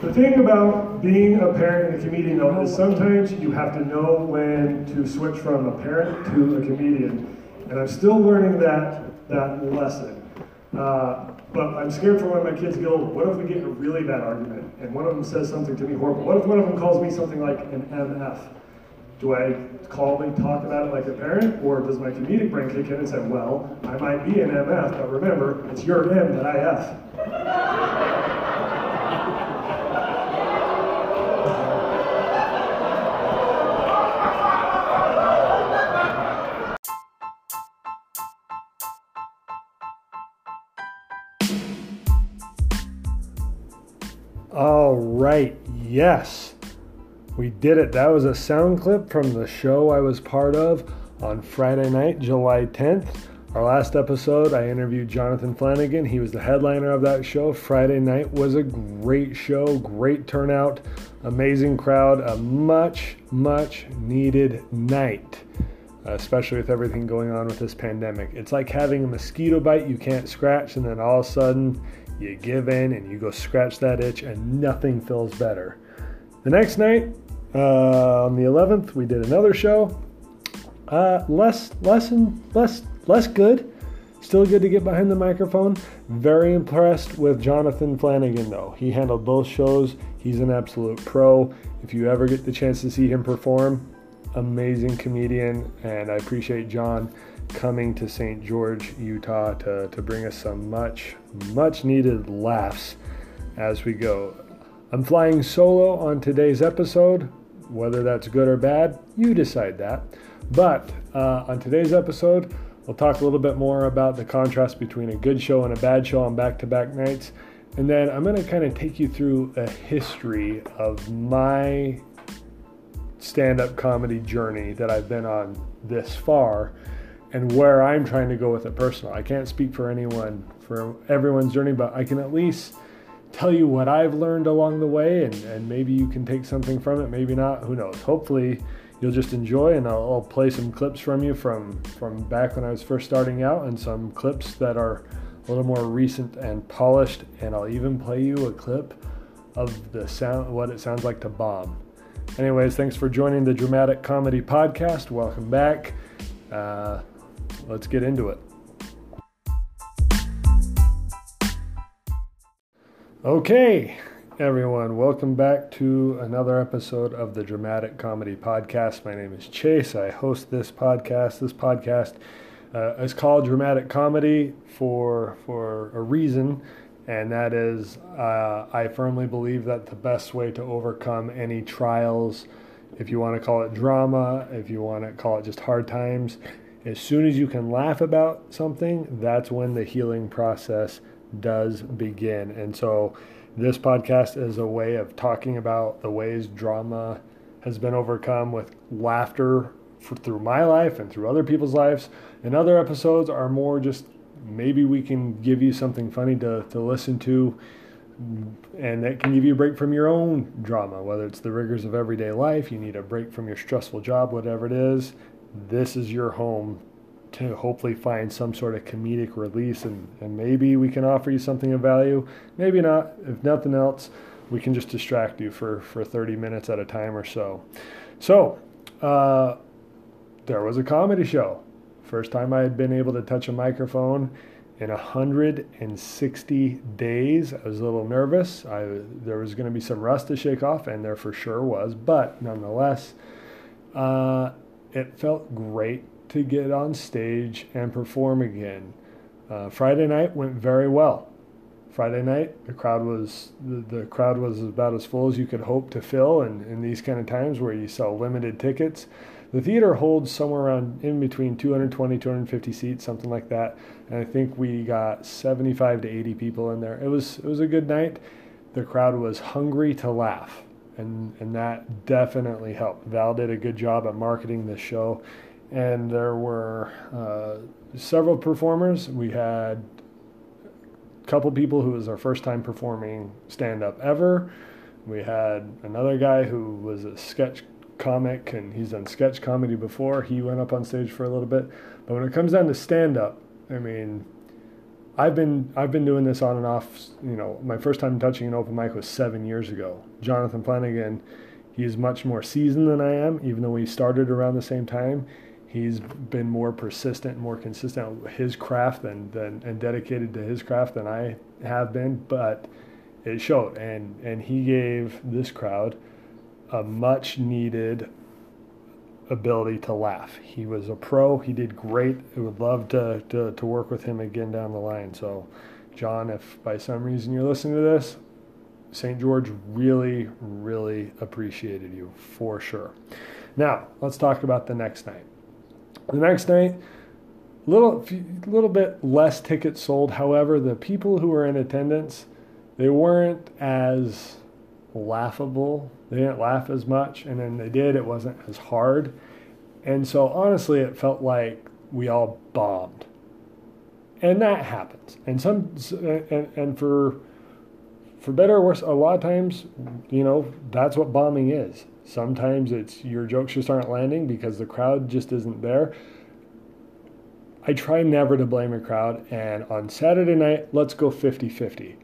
The thing about being a parent and a comedian, though, is sometimes you have to know when to switch from a parent to a comedian. And I'm still learning that, that lesson. Uh, but I'm scared for when my kids go, what if we get a really bad argument and one of them says something to me horrible? What if one of them calls me something like an MF? Do I calmly talk about it like a parent, or does my comedic brain kick in and say, well, I might be an MF, but remember, it's your M that I F. yes, we did it. That was a sound clip from the show I was part of on Friday night, July 10th. Our last episode, I interviewed Jonathan Flanagan. He was the headliner of that show. Friday night was a great show, great turnout, amazing crowd, a much, much needed night, especially with everything going on with this pandemic. It's like having a mosquito bite you can't scratch, and then all of a sudden you give in and you go scratch that itch, and nothing feels better. The next night, uh, on the 11th, we did another show. Uh, less, less, and less, less good. Still good to get behind the microphone. Very impressed with Jonathan Flanagan, though. He handled both shows. He's an absolute pro. If you ever get the chance to see him perform, amazing comedian, and I appreciate John coming to St. George, Utah to, to bring us some much, much needed laughs as we go. I'm flying solo on today's episode. Whether that's good or bad, you decide that. But uh, on today's episode, we'll talk a little bit more about the contrast between a good show and a bad show on back to back nights. And then I'm going to kind of take you through a history of my stand up comedy journey that I've been on this far and where I'm trying to go with it personally. I can't speak for anyone, for everyone's journey, but I can at least tell you what I've learned along the way, and, and maybe you can take something from it, maybe not, who knows. Hopefully, you'll just enjoy, and I'll, I'll play some clips from you from, from back when I was first starting out, and some clips that are a little more recent and polished, and I'll even play you a clip of the sound, what it sounds like to bomb. Anyways, thanks for joining the Dramatic Comedy Podcast. Welcome back. Uh, let's get into it. Okay, everyone, welcome back to another episode of the Dramatic Comedy Podcast. My name is Chase. I host this podcast. This podcast uh, is called Dramatic Comedy for for a reason, and that is uh, I firmly believe that the best way to overcome any trials, if you want to call it drama, if you want to call it just hard times, as soon as you can laugh about something, that's when the healing process does begin. And so, this podcast is a way of talking about the ways drama has been overcome with laughter for, through my life and through other people's lives. And other episodes are more just maybe we can give you something funny to, to listen to and that can give you a break from your own drama, whether it's the rigors of everyday life, you need a break from your stressful job, whatever it is. This is your home to hopefully find some sort of comedic release and, and maybe we can offer you something of value. Maybe not. If nothing else we can just distract you for, for 30 minutes at a time or so. So uh, there was a comedy show. First time i had been able to touch a microphone in 160 days. I was a little nervous. I, there was going to be some rust to shake off and there for sure was but nonetheless uh, it felt great to get on stage and perform again. Uh, Friday night went very well. Friday night, the crowd was the, the, crowd was about as full as you could hope to fill, and in these kind of times where you sell limited tickets, the theater holds somewhere around in between 220 250 seats, something like that. And I think we got 75 to 80 people in there. It was it was a good night. The crowd was hungry to laugh, and and that definitely helped. Val did a good job at marketing this show and there were uh, several performers. We had a couple people who was our first time performing stand up ever. We had another guy who was a sketch comic and he's done sketch comedy before. He went up on stage for a little bit. But when it comes down to stand up, I mean, I've been I've been doing this on and off. You know, my first time touching an open mic was seven years ago. Jonathan Flanagan, he's much more seasoned than I am, even though we started around the same time. He's been more persistent, more consistent his craft than, than and dedicated to his craft than I have been, but it showed. And and he gave this crowd a much needed ability to laugh. He was a pro. He did great. I would love to, to, to work with him again down the line. So, John, if by some reason you're listening to this, St. George really, really appreciated you for sure. Now, let's talk about the next night. The next night, little little bit less tickets sold. However, the people who were in attendance, they weren't as laughable. They didn't laugh as much, and then they did. It wasn't as hard, and so honestly, it felt like we all bombed, and that happens. And some, and, and for for better or worse, a lot of times, you know, that's what bombing is. Sometimes it's your jokes just aren't landing because the crowd just isn't there. I try never to blame a crowd, and on Saturday night, let's go 50 50.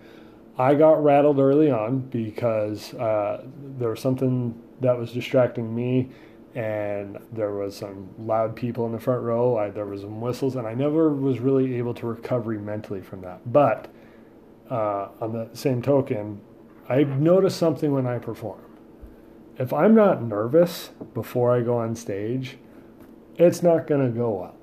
I got rattled early on because uh, there was something that was distracting me, and there was some loud people in the front row. I, there was some whistles, and I never was really able to recover mentally from that. But uh, on the same token, I noticed something when I perform. If I'm not nervous before I go on stage, it's not going to go well.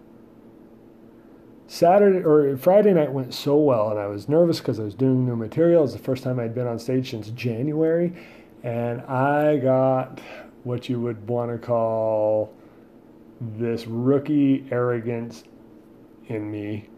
Saturday or Friday night went so well, and I was nervous because I was doing new material. It was the first time I'd been on stage since January, and I got what you would want to call this rookie arrogance in me.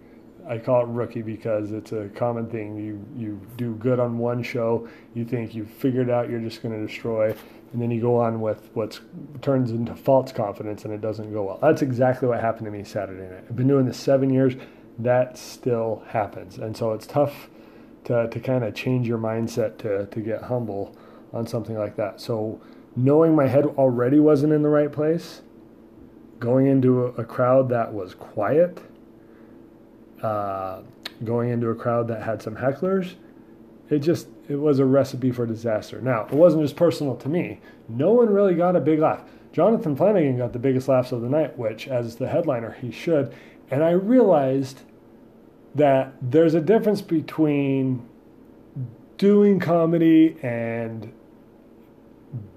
I call it rookie because it's a common thing. You you do good on one show, you think you've figured out you're just going to destroy, and then you go on with what turns into false confidence and it doesn't go well. That's exactly what happened to me Saturday night. I've been doing this seven years. That still happens. And so it's tough to, to kind of change your mindset to, to get humble on something like that. So knowing my head already wasn't in the right place, going into a, a crowd that was quiet, uh, going into a crowd that had some hecklers, it just it was a recipe for disaster. Now, it wasn't just personal to me. No one really got a big laugh. Jonathan Flanagan got the biggest laughs of the night, which, as the headliner, he should. And I realized that there's a difference between doing comedy and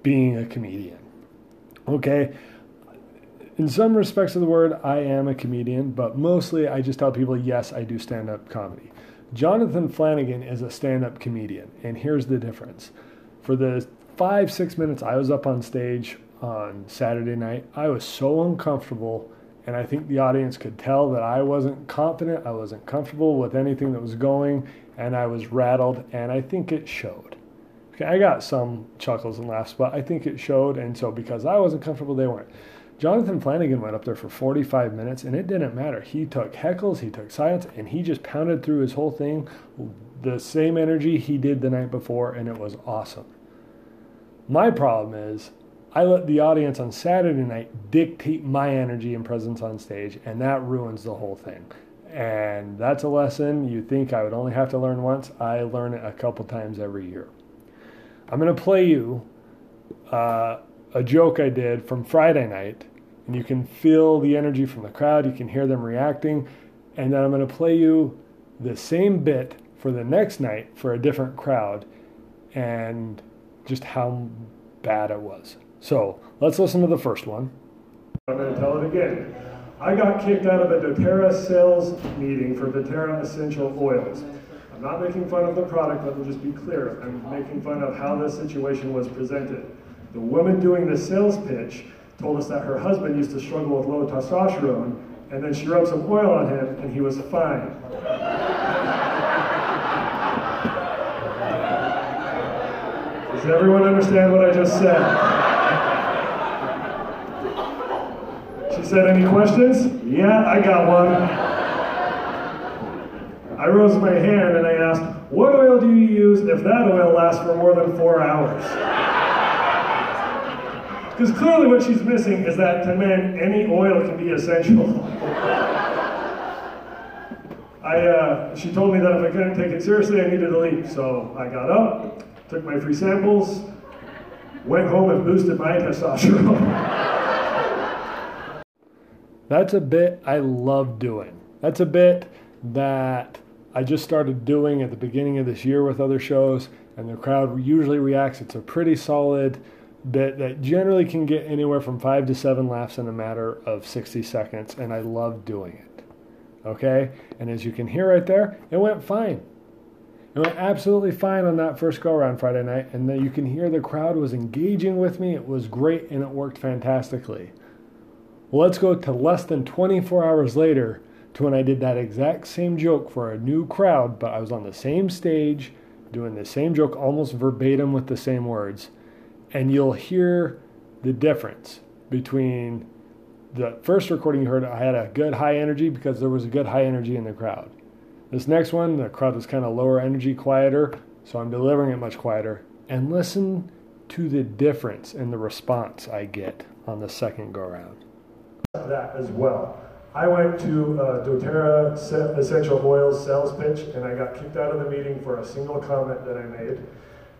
being a comedian. Okay? In some respects of the word, I am a comedian, but mostly I just tell people, yes, I do stand up comedy. Jonathan Flanagan is a stand up comedian, and here's the difference. For the five, six minutes I was up on stage on Saturday night, I was so uncomfortable, and I think the audience could tell that I wasn't confident, I wasn't comfortable with anything that was going, and I was rattled, and I think it showed. Okay, I got some chuckles and laughs, but I think it showed, and so because I wasn't comfortable, they weren't. Jonathan Flanagan went up there for 45 minutes and it didn't matter. He took heckles, he took silence, and he just pounded through his whole thing the same energy he did the night before, and it was awesome. My problem is I let the audience on Saturday night dictate my energy and presence on stage, and that ruins the whole thing. And that's a lesson you think I would only have to learn once. I learn it a couple times every year. I'm going to play you uh, a joke I did from Friday night, and you can feel the energy from the crowd, you can hear them reacting, and then I'm going to play you the same bit for the next night for a different crowd and just how bad it was. So let's listen to the first one. I'm going to tell it again. I got kicked out of a doTERRA sales meeting for doTERRA essential oils. I'm not making fun of the product, let me just be clear. I'm making fun of how this situation was presented. The woman doing the sales pitch told us that her husband used to struggle with low testosterone, and then she rubbed some oil on him, and he was fine. Does everyone understand what I just said? She said, Any questions? Yeah, I got one. I rose my hand and I asked, What oil do you use if that oil lasts for more than four hours? Because clearly what she's missing is that to men, any oil can be essential. I, uh, she told me that if I couldn't take it seriously, I needed to leave. So I got up, took my free samples, went home and boosted my testosterone. That's a bit I love doing. That's a bit that I just started doing at the beginning of this year with other shows, and the crowd usually reacts. It's a pretty solid bit that generally can get anywhere from five to seven laughs in a matter of 60 seconds, and I love doing it. Okay? And as you can hear right there, it went fine. It went absolutely fine on that first go around Friday night, and then you can hear the crowd was engaging with me. It was great, and it worked fantastically. Well, let's go to less than 24 hours later to when I did that exact same joke for a new crowd, but I was on the same stage doing the same joke almost verbatim with the same words and you'll hear the difference between the first recording you heard. I had a good high energy because there was a good high energy in the crowd. This next one, the crowd was kind of lower energy, quieter, so I'm delivering it much quieter. And listen to the difference in the response I get on the second go around. That as well. I went to uh, doTERRA Essential Oils sales pitch and I got kicked out of the meeting for a single comment that I made.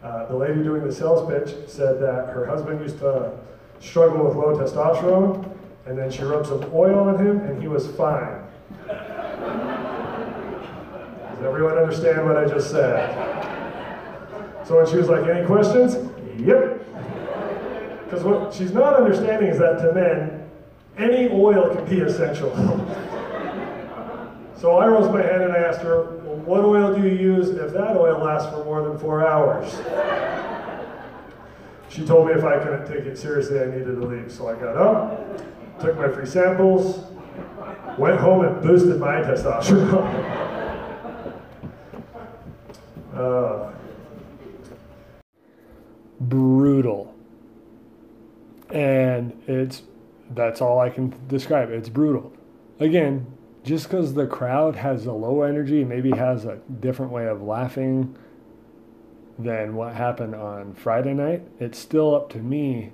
Uh, the lady doing the sales pitch said that her husband used to struggle with low testosterone, and then she rubbed some oil on him, and he was fine. Does everyone understand what I just said? So when she was like, any questions? Yep. Because what she's not understanding is that to men, any oil can be essential. so I rose my hand and I asked her, what oil do you use if that oil lasts for more than four hours? She told me if I couldn't take it seriously, I needed to leave. So I got up, took my free samples, went home and boosted my testosterone. uh, brutal. And it's, that's all I can describe. It's brutal. Again, just because the crowd has a low energy, maybe has a different way of laughing than what happened on Friday night, it's still up to me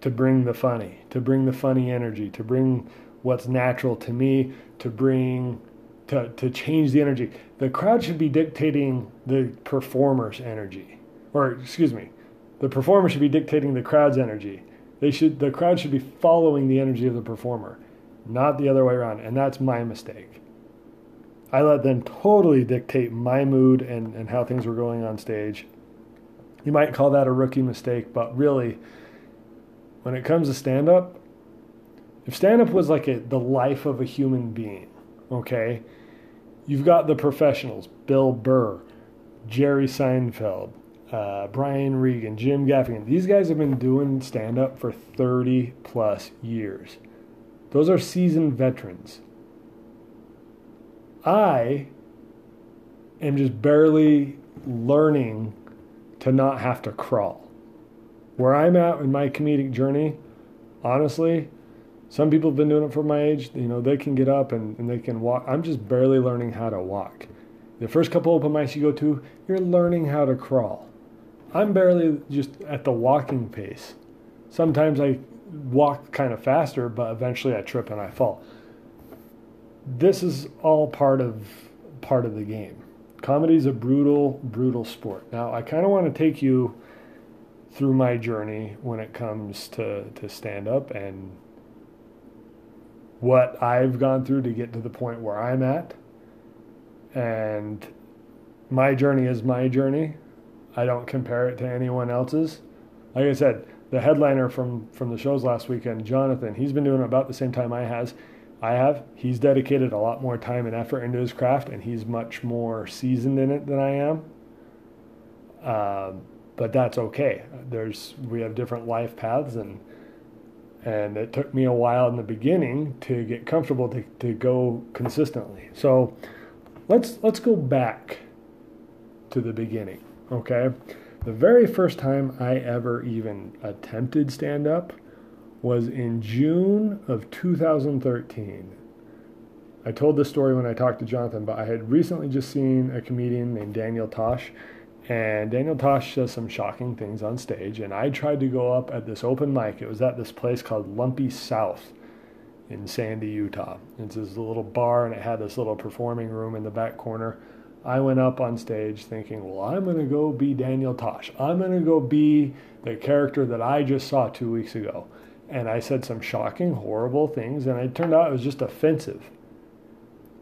to bring the funny, to bring the funny energy, to bring what's natural to me, to bring to, to change the energy. The crowd should be dictating the performer's energy. Or excuse me, the performer should be dictating the crowd's energy. They should the crowd should be following the energy of the performer not the other way around. And that's my mistake. I let them totally dictate my mood and, and how things were going on stage. You might call that a rookie mistake, but really, when it comes to stand up, if stand up was like a, the life of a human being, okay, you've got the professionals Bill Burr, Jerry Seinfeld, uh, Brian Regan, Jim Gaffigan. These guys have been doing stand up for 30 plus years. Those are seasoned veterans. I am just barely learning to not have to crawl. Where I'm at in my comedic journey, honestly, some people have been doing it for my age. You know, they can get up and, and they can walk. I'm just barely learning how to walk. The first couple open mics you go to, you're learning how to crawl. I'm barely just at the walking pace. Sometimes I walk kind of faster, but eventually I trip and I fall. This is all part of part of the game. Comedy is a brutal, brutal sport. Now, I kind of want to take you through my journey when it comes to, to stand up and what I've gone through to get to the point where I'm at. And my journey is my journey. I don't compare it to anyone else's. Like I said, the headliner from from the shows last weekend, Jonathan, he's been doing about the same time I has. I have. He's dedicated a lot more time and effort into his craft, and he's much more seasoned in it than I am. Um, but that's okay. There's we have different life paths, and and it took me a while in the beginning to get comfortable to, to go consistently. So let's let's go back to the beginning. Okay. The very first time I ever even attempted stand up was in June of 2013. I told this story when I talked to Jonathan, but I had recently just seen a comedian named Daniel Tosh, and Daniel Tosh does some shocking things on stage. And I tried to go up at this open mic. It was at this place called Lumpy South in Sandy, Utah. It's this little bar, and it had this little performing room in the back corner. I went up on stage thinking, well, I'm going to go be Daniel Tosh. I'm going to go be the character that I just saw two weeks ago. And I said some shocking, horrible things, and it turned out it was just offensive.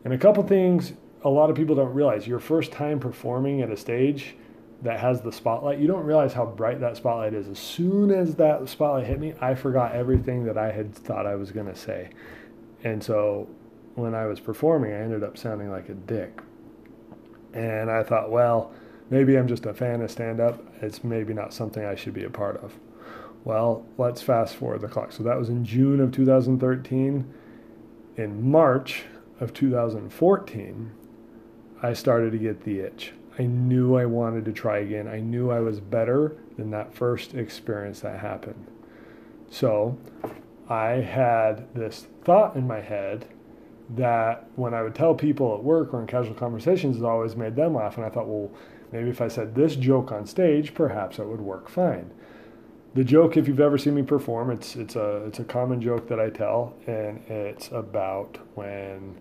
And a couple things a lot of people don't realize your first time performing at a stage that has the spotlight, you don't realize how bright that spotlight is. As soon as that spotlight hit me, I forgot everything that I had thought I was going to say. And so when I was performing, I ended up sounding like a dick. And I thought, well, maybe I'm just a fan of stand up. It's maybe not something I should be a part of. Well, let's fast forward the clock. So that was in June of 2013. In March of 2014, I started to get the itch. I knew I wanted to try again. I knew I was better than that first experience that happened. So I had this thought in my head that when I would tell people at work or in casual conversations, it always made them laugh. And I thought, well, maybe if I said this joke on stage, perhaps it would work fine. The joke, if you've ever seen me perform, it's it's a it's a common joke that I tell, and it's about when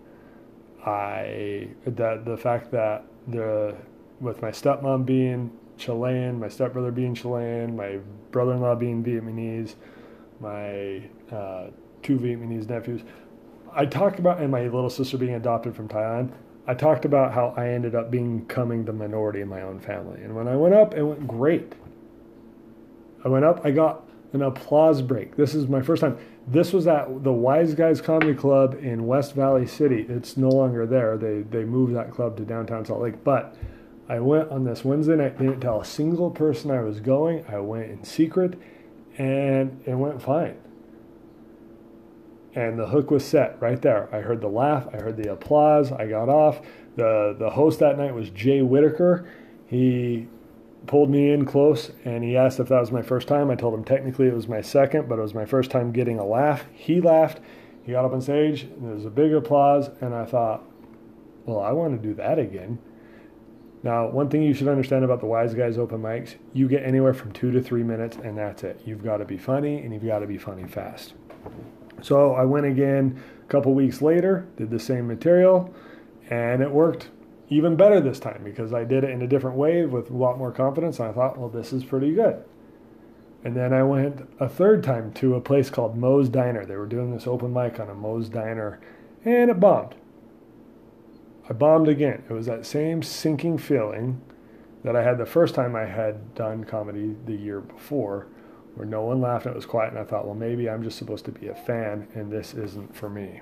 I that the fact that the with my stepmom being Chilean, my stepbrother being Chilean, my brother-in-law being Vietnamese, my uh, two Vietnamese nephews. I talked about, and my little sister being adopted from Thailand. I talked about how I ended up becoming the minority in my own family. And when I went up, it went great. I went up, I got an applause break. This is my first time. This was at the Wise Guys Comedy Club in West Valley City. It's no longer there. They they moved that club to downtown Salt Lake. But I went on this Wednesday night, didn't tell a single person I was going. I went in secret and it went fine. And the hook was set right there. I heard the laugh, I heard the applause, I got off. The the host that night was Jay Whitaker. He pulled me in close and he asked if that was my first time. I told him technically it was my second, but it was my first time getting a laugh. He laughed. He got up on stage. and There was a big applause, and I thought, well, I want to do that again. Now, one thing you should understand about the Wise Guys open mics, you get anywhere from two to three minutes, and that's it. You've got to be funny, and you've got to be funny fast. So I went again a couple weeks later, did the same material, and it worked even better this time because I did it in a different way with a lot more confidence. And I thought, well, this is pretty good. And then I went a third time to a place called Moe's Diner. They were doing this open mic on a Moe's Diner, and it bombed. I bombed again. It was that same sinking feeling that I had the first time I had done comedy the year before, where no one laughed and it was quiet. And I thought, well, maybe I'm just supposed to be a fan, and this isn't for me.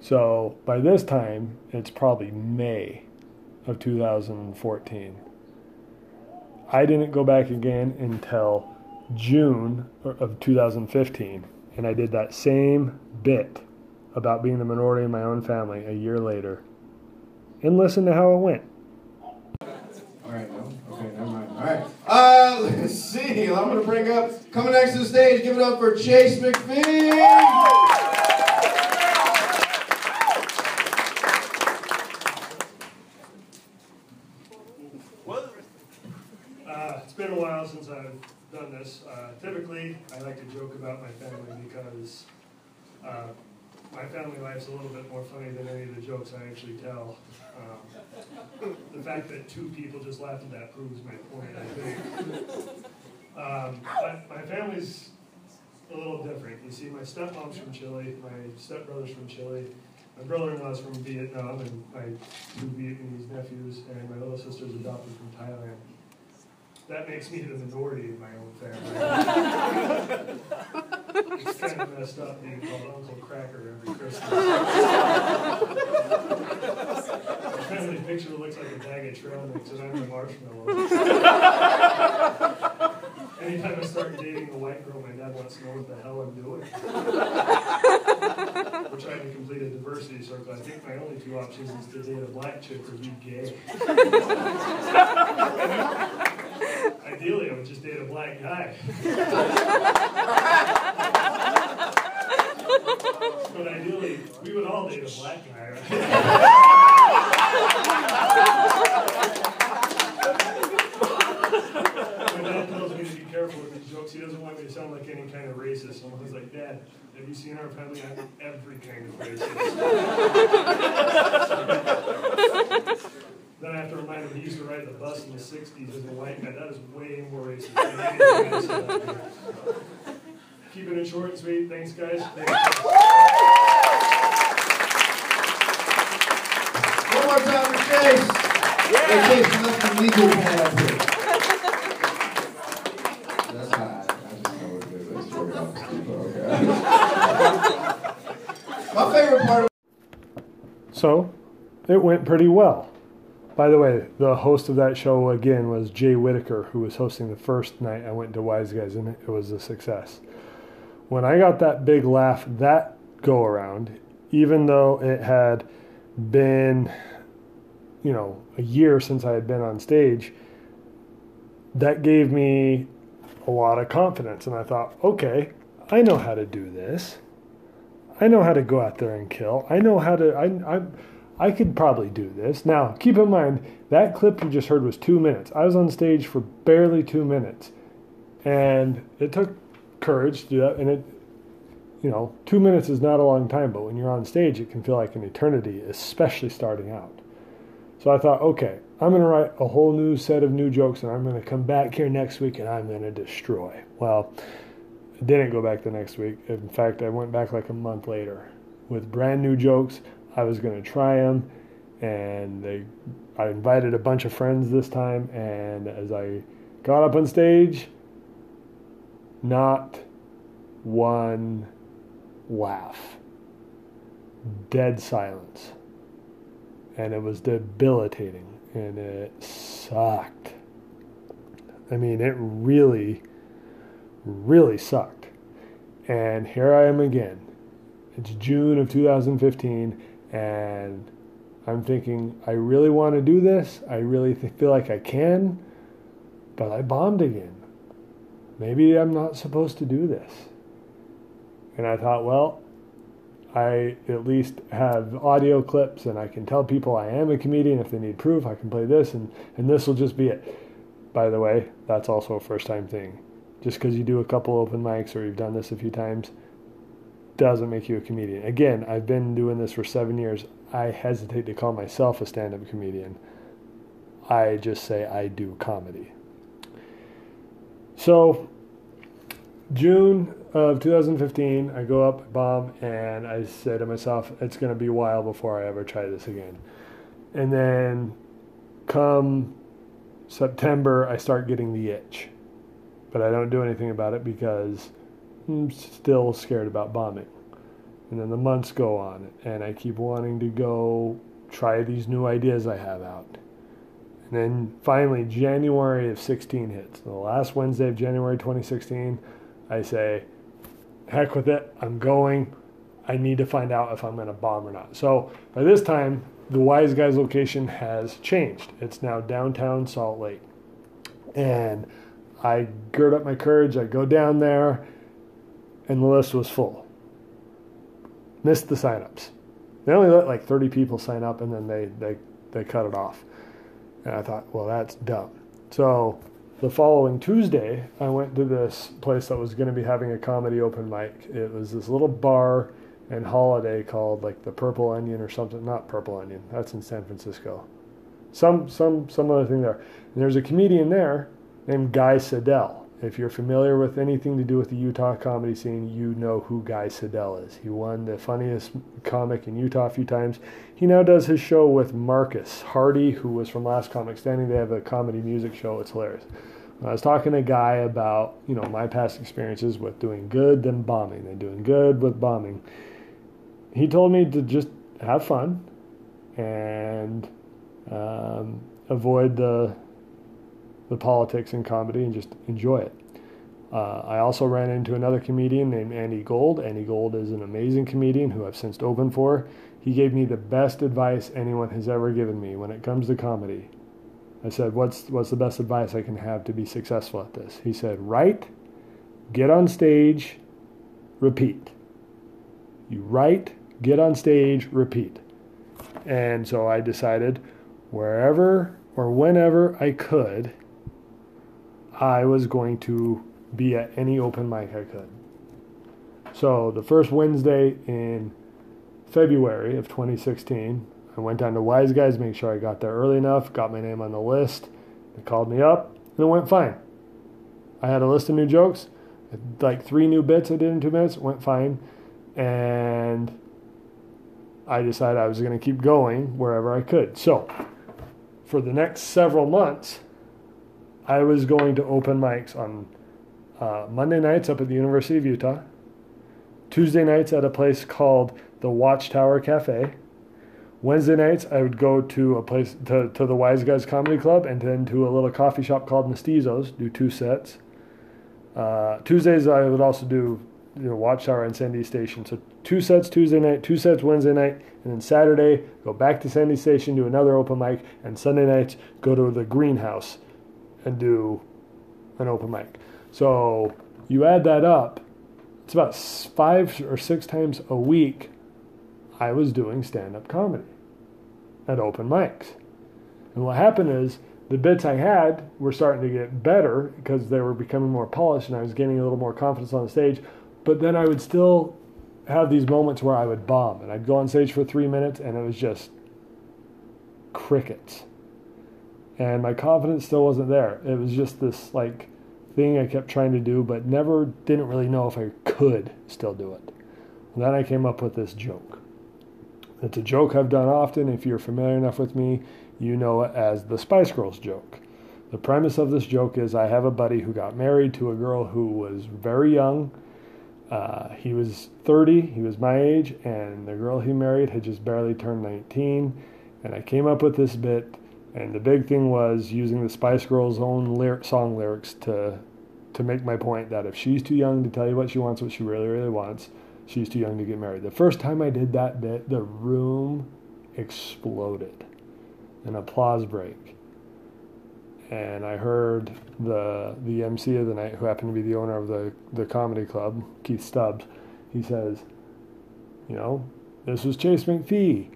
So by this time, it's probably May of 2014. I didn't go back again until June of 2015, and I did that same bit about being the minority in my own family a year later. And listen to how it went. All right, no? Okay, never mind. All right. Uh, let's see. I'm going to bring up, coming next to the stage, give it up for Chase McPhee. it's been a while since I've done this. Uh, typically, I like to joke about my family because uh, my family life's a little bit more funny than any of the jokes I actually tell. Um, the fact that two people just laughed at that proves my point, I think. Um, my, my family's a little different. You see, my stepmom's from Chile, my stepbrother's from Chile, my brother-in-law's from Vietnam, and my two Vietnamese nephews, and my little sister's adopted from Thailand that makes me the minority in my own family. it's kind of messed up being called Uncle Cracker every Christmas. the family picture looks like a bag of trail mix and I'm the marshmallow. Anytime I start dating a white girl, my dad wants to know what the hell I'm doing. We're trying to complete a diversity circle. I think my only two options is to date a black chick or be gay. Ideally, I would just date a black guy. but ideally, we would all date a black guy, right? Dad tells me to be careful with these jokes. He doesn't want me to sound like any kind of racist. And he's like, Dad, have you seen our family? I'm every kind of racist. then I have to remind him he used to ride the bus in the 60s as a white guy. That is way more racist than anything I. Keeping it short and sweet. Thanks, guys. Thanks. More time for Chase. Hey, Chase, you left the legal pad up here. That's hot. I just know what it is. That's very obvious, okay. My favorite part of So, it went pretty well. By the way, the host of that show again was Jay Whitaker, who was hosting the first night I went to Wise Guys, and it was a success. When I got that big laugh that go around, even though it had been, you know, a year since I had been on stage, that gave me a lot of confidence. And I thought, okay, I know how to do this. I know how to go out there and kill. I know how to. I, I, I could probably do this. Now, keep in mind that clip you just heard was two minutes. I was on stage for barely two minutes, and it took courage to do that. And it, you know, two minutes is not a long time, but when you're on stage, it can feel like an eternity, especially starting out. So I thought, okay, I'm going to write a whole new set of new jokes, and I'm going to come back here next week, and I'm going to destroy. Well. I didn't go back the next week. In fact, I went back like a month later with brand new jokes. I was going to try them, and they, I invited a bunch of friends this time. And as I got up on stage, not one laugh, dead silence, and it was debilitating, and it sucked. I mean, it really really sucked. And here I am again. It's June of 2015, and I'm thinking, I really want to do this. I really th- feel like I can, but I bombed again. Maybe I'm not supposed to do this. And I thought, well, I at least have audio clips and I can tell people I am a comedian. If they need proof, I can play this, and, and this will just be it. By the way, that's also a first time thing just because you do a couple open mics or you've done this a few times doesn't make you a comedian. Again, I've been doing this for seven years. I hesitate to call myself a stand up comedian. I just say I do comedy. So, June of 2015, I go up, bomb, and I say to myself, it's going to be a while before I ever try this again. And then come September, I start getting the itch but I don't do anything about it because I'm still scared about bombing. And then the months go on, and I keep wanting to go try these new ideas I have out. And then finally, January of 16 hits. The last Wednesday of January 2016, I say, heck with it, I'm going. I need to find out if I'm going to bomb or not. So by this time, the Wise Guys location has changed. It's now downtown Salt Lake. And I gird up my courage, I go down there, and the list was full. Missed the signups. They only let like 30 people sign up and then they, they, they cut it off. And I thought, well, that's dumb. So the following Tuesday, I went to this place that was going to be having a comedy open mic. It was this little bar and Holladay called like the Purple Onion or something. Not Purple Onion. That's in San Francisco. Some some some other thing there. And there's a comedian there named Guy Sedell. If you're familiar with anything to do with the Utah comedy scene, you know who Guy Sedell is. He won the funniest comic in Utah a few times. He now does his show with Marcus Hardy, who was from Last Comic Standing. They have a comedy music show. It's hilarious. I was talking to guy about, you know, my past experiences with doing good then bombing, then doing good with bombing. He told me to just have fun and um, avoid the the politics and comedy and just enjoy it. Uh, I also ran into another comedian named Andy Gold. Andy Gold is an amazing comedian who I've since opened for. He gave me the best advice anyone has ever given me when it comes to comedy. I said, "What's what's the best advice I can have to be successful at this?" He said, "Write, get on stage, repeat. You write, get on stage, repeat." And so I decided wherever or whenever I could I was going to be at any open mic I could. So the first Wednesday in February of 2016, I went down to Wise Guys, make sure I got there early enough, got my name on the list. They called me up, and it went fine. I had a list of new jokes, like three new bits I did in two minutes, went fine, and I decided I was going to keep going wherever I could. So, for the next several months, I was going to open mics on uh, Monday nights up at the University of Utah, Tuesday nights at a place called the Watchtower Cafe. Wednesday nights, I would go to a place to, to the Wise Guys Comedy Club and then to a little coffee shop called Mestizos, do two sets. Uh, Tuesdays, I would also do you know, Watchtower and Sandy Station. So two sets Tuesday night, two sets Wednesday night, and then Saturday go back to Sandy Station, do another open mic, and Sunday nights go to the greenhouse and do an open mic. So you add that up, it's about five or six times a week I was doing stand up comedy at open mics. And what happened is the bits I had were starting to get better because they were becoming more polished and I was gaining a little more confidence on the stage. But then I would still have these moments where I would bomb and I'd go on stage for three minutes and it was just crickets. And my confidence still wasn't there. It was just this like thing I kept trying to do, but never didn't really know if I could still do it. And then I came up with this joke. It's a joke I've done often. If you're familiar enough with me, you know it as the Spice Girls joke. The premise of this joke is I have a buddy who got married to a girl who was very young. Uh, he was 30, he was my age, and the girl he married had just barely turned 19. And I came up with this bit and the big thing was using the Spice Girls' own lyric, song lyrics to to make my point that if she's too young to tell you what she wants, what she really, really wants, she's too young to get married. The first time I did that bit, the room exploded. An applause break. And I heard the the MC of the night, who happened to be the owner of the, the comedy club, Keith Stubbs, he says, you know, this was Chase McPhee.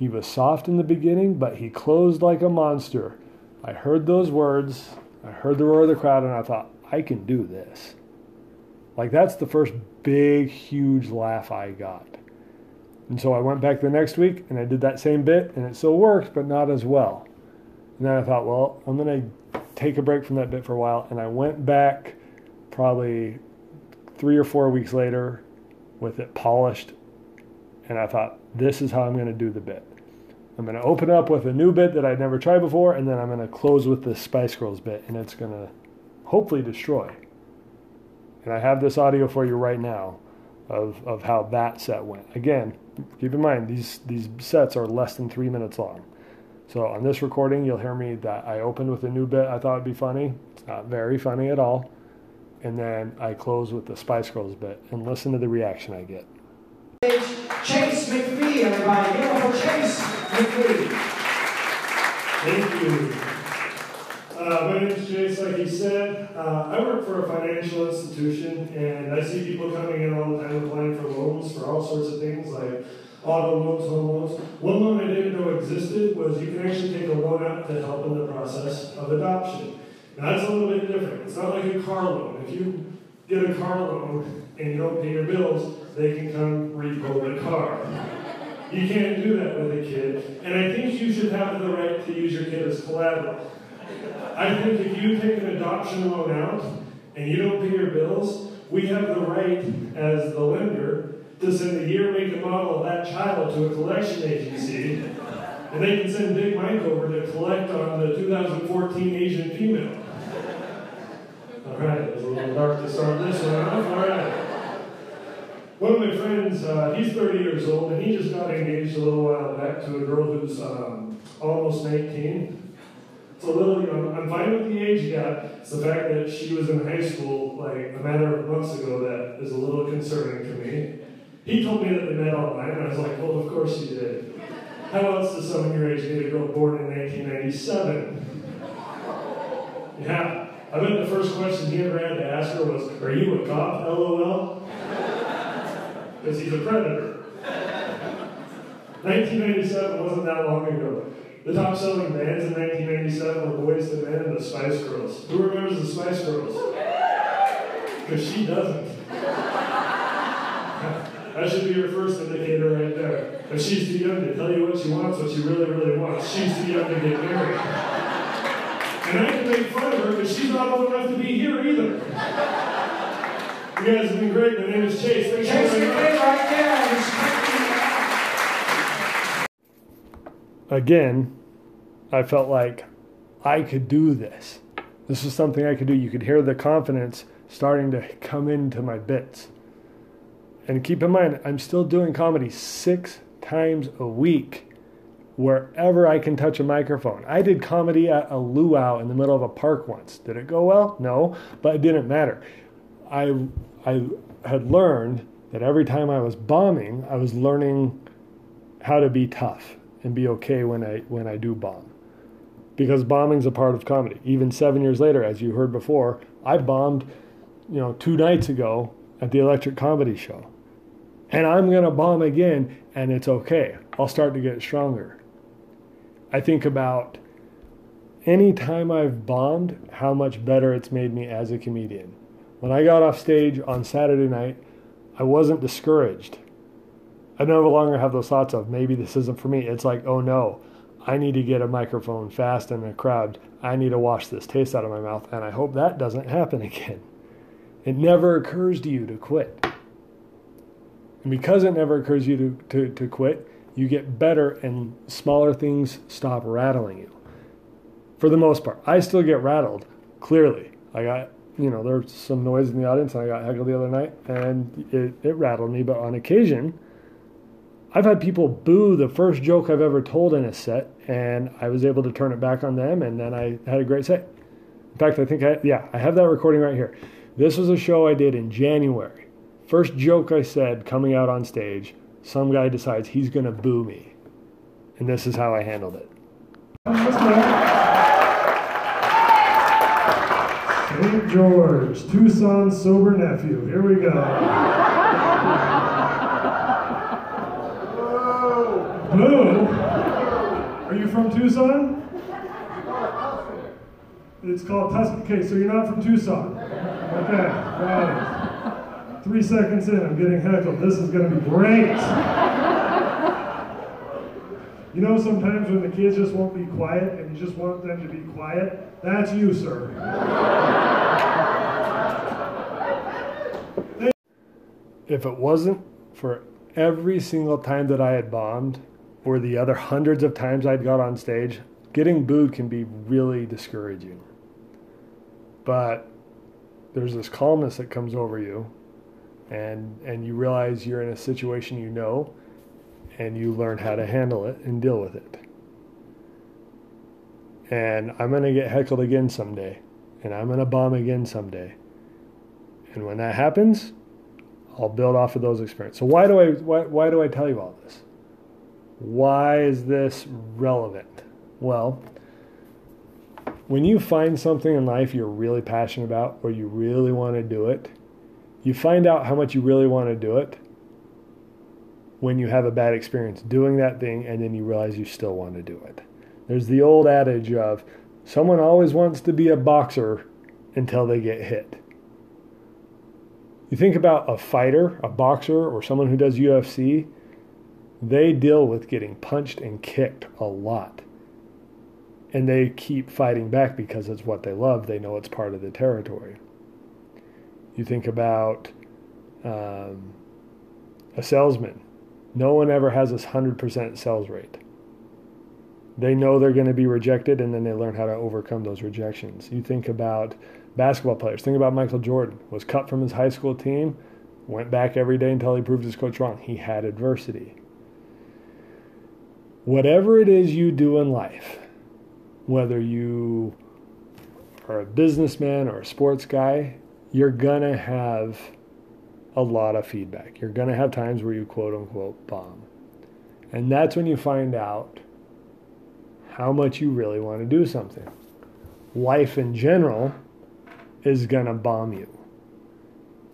He was soft in the beginning, but he closed like a monster. I heard those words, I heard the roar of the crowd, and I thought, I can do this. Like, that's the first big, huge laugh I got. And so I went back the next week and I did that same bit, and it still worked, but not as well. And then I thought, well, I'm going to take a break from that bit for a while. And I went back probably three or four weeks later with it polished. And I thought, this is how I'm going to do the bit. I'm going to open up with a new bit that I'd never tried before, and then I'm going to close with the Spice Girls bit, and it's going to hopefully destroy. And I have this audio for you right now of, of how that set went. Again, keep in mind, these, these sets are less than three minutes long. So on this recording, you'll hear me that I opened with a new bit I thought would be funny. It's not very funny at all. And then I close with the Spice Girls bit, and listen to the reaction I get. Chase McPhee, everybody. Give for Chase McPhee. Thank you. Uh, my name is Chase, like he said. Uh, I work for a financial institution, and I see people coming in all the time applying for loans for all sorts of things like auto loans, home loans. One loan I didn't know existed was you can actually take a loan out to help in the process of adoption. Now, that's a little bit different. It's not like a car loan. If you get a car loan and you don't pay your bills, they can come repo the car. You can't do that with a kid. And I think you should have the right to use your kid as collateral. I think if you take an adoption loan out and you don't pay your bills, we have the right as the lender to send the year, make, and model of that child to a collection agency. And they can send Big Mike over to collect on the 2014 Asian female. All right, it was a little dark to start this one off. All right. One of my friends, uh, he's 30 years old, and he just got engaged a little while back to a girl who's um, almost 19. It's a little, you know, I'm fine with the age gap. It's the fact that she was in high school like a matter of months ago that is a little concerning to me. He told me that they met online, and I was like, well, of course you did. How else does someone your age date a girl born in 1997? Yeah. I bet the first question he ever had to ask her was, Are you a cop? LOL because he's a predator. 1997 wasn't that long ago. The top selling bands in 1997 were Boyz II Men and the Spice Girls. Who remembers the Spice Girls? Because she doesn't. that should be your first indicator right there. If she's too young to tell you what she wants, what she really, really wants, she's too young to get married. And I can make fun of her because she's not old enough to be here either. You guys have been great. My name is Chase. Thanks Chase very much. McPhee right there. Again, I felt like I could do this. This was something I could do. You could hear the confidence starting to come into my bits. And keep in mind, I'm still doing comedy six times a week wherever I can touch a microphone. I did comedy at a luau in the middle of a park once. Did it go well? No, but it didn't matter. I, I had learned that every time I was bombing, I was learning how to be tough and be okay when I when I do bomb. Because bombing's a part of comedy. Even seven years later, as you heard before, I bombed, you know, two nights ago at the Electric Comedy Show. And I'm gonna bomb again, and it's okay. I'll start to get stronger. I think about any time I've bombed, how much better it's made me as a comedian. When I got off stage on Saturday night, I wasn't discouraged. I no longer have those thoughts of maybe this isn't for me. It's like, oh no, I need to get a microphone fast in a crowd. I need to wash this taste out of my mouth, and I hope that doesn't happen again. It never occurs to you to quit. And because it never occurs to you to, to, to quit, you get better and smaller things stop rattling you. For the most part, I still get rattled, clearly. I got, you know, there's some noise in the audience, and I got heckled the other night, and it, it rattled me, but on occasion, I've had people boo the first joke I've ever told in a set, and I was able to turn it back on them, and then I had a great set. In fact, I think I, yeah, I have that recording right here. This was a show I did in January. First joke I said coming out on stage, some guy decides he's going to boo me. And this is how I handled it. St. George, Tucson's sober nephew. Here we go. Boo? Are you from Tucson? It's called Tucson. Okay, so you're not from Tucson. Okay, got it. Three seconds in, I'm getting heckled. This is going to be great. You know, sometimes when the kids just won't be quiet and you just want them to be quiet, that's you, sir. if it wasn't for every single time that I had bombed, or the other hundreds of times I'd got on stage, getting booed can be really discouraging. But there's this calmness that comes over you, and and you realize you're in a situation you know, and you learn how to handle it and deal with it. And I'm gonna get heckled again someday, and I'm gonna bomb again someday. And when that happens, I'll build off of those experiences. So why do I why, why do I tell you all this? Why is this relevant? Well, when you find something in life you're really passionate about or you really want to do it, you find out how much you really want to do it when you have a bad experience doing that thing and then you realize you still want to do it. There's the old adage of someone always wants to be a boxer until they get hit. You think about a fighter, a boxer, or someone who does UFC, they deal with getting punched and kicked a lot. And they keep fighting back because it's what they love. They know it's part of the territory. You think about um, a salesman. No one ever has this 100% sales rate. They know they're going to be rejected and then they learn how to overcome those rejections. You think about basketball players. Think about Michael Jordan. Was cut from his high school team, went back every day until he proved his coach wrong. He had adversity. Whatever it is you do in life, whether you are a businessman or a sports guy, you're going to have a lot of feedback. You're going to have times where you quote unquote bomb. And that's when you find out how much you really want to do something. Life in general is going to bomb you.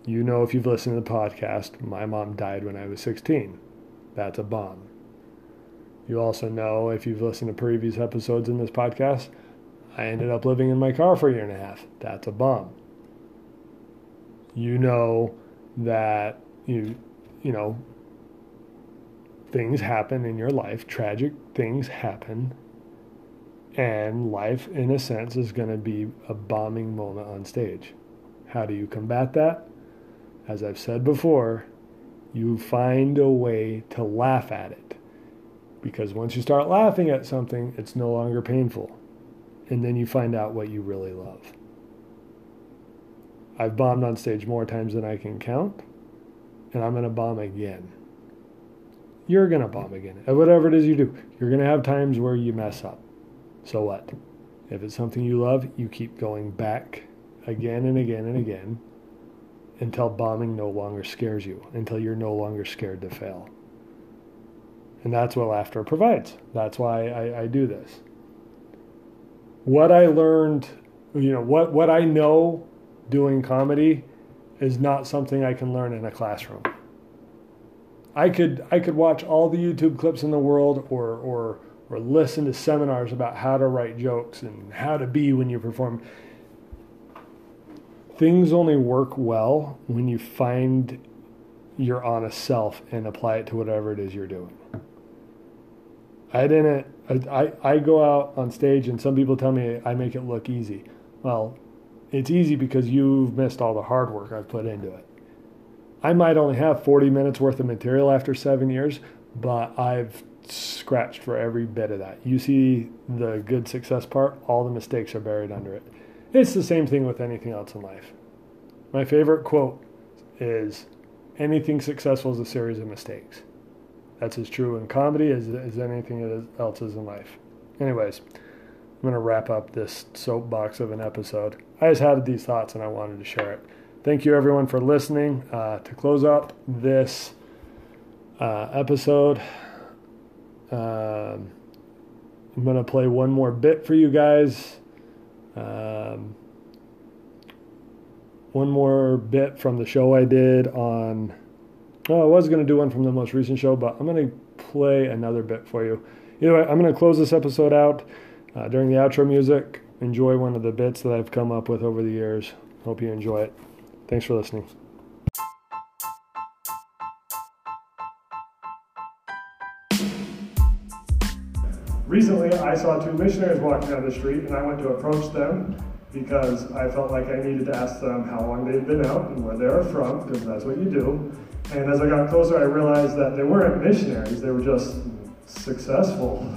You know, if you've listened to the podcast, my mom died when I was 16. That's a bomb. You also know, if you've listened to previous episodes in this podcast, I ended up living in my car for a year and a half. That's a bomb. You know that you, you know, things happen in your life, tragic things happen, and life, in a sense, is going to be a bombing moment on stage. How do you combat that? As I've said before, you find a way to laugh at it. Because once you start laughing at something, it's no longer painful. And then you find out what you really love. I've bombed on stage more times than I can count, and I'm going to bomb again. You're going to bomb again. At whatever it is you do, you're going to have times where you mess up. So what? If it's something you love, you keep going back again and again and again until bombing no longer scares you, until you're no longer scared to fail. And that's what laughter provides. That's why I, I do this. What I learned, you know, what, what I know doing comedy is not something I can learn in a classroom. I could I could watch all the YouTube clips in the world or or or listen to seminars about how to write jokes and how to be when you perform things only work well when you find your honest self and apply it to whatever it is you're doing. I didn't, I, I go out on stage and some people tell me I make it look easy. Well, it's easy because you've missed all the hard work I've put into it. I might only have 40 minutes worth of material after seven years, but I've scratched for every bit of that. You see the good success part, all the mistakes are buried under it. It's the same thing with anything else in life. My favorite quote is anything successful is a series of mistakes. That's as true in comedy as, as anything else is in life. Anyways, I'm going to wrap up this soapbox of an episode. I just had these thoughts and I wanted to share it. Thank you, everyone, for listening. Uh, to close up this uh, episode, um, I'm going to play one more bit for you guys. Um, one more bit from the show I did on. Oh, I was going to do one from the most recent show, but I'm going to play another bit for you. Either way, I'm going to close this episode out uh, during the outro music. Enjoy one of the bits that I've come up with over the years. Hope you enjoy it. Thanks for listening. Recently, I saw two missionaries walking down the street, and I went to approach them because I felt like I needed to ask them how long they'd been out and where they were from, because that's what you do. And as I got closer, I realized that they weren't missionaries, they were just successful.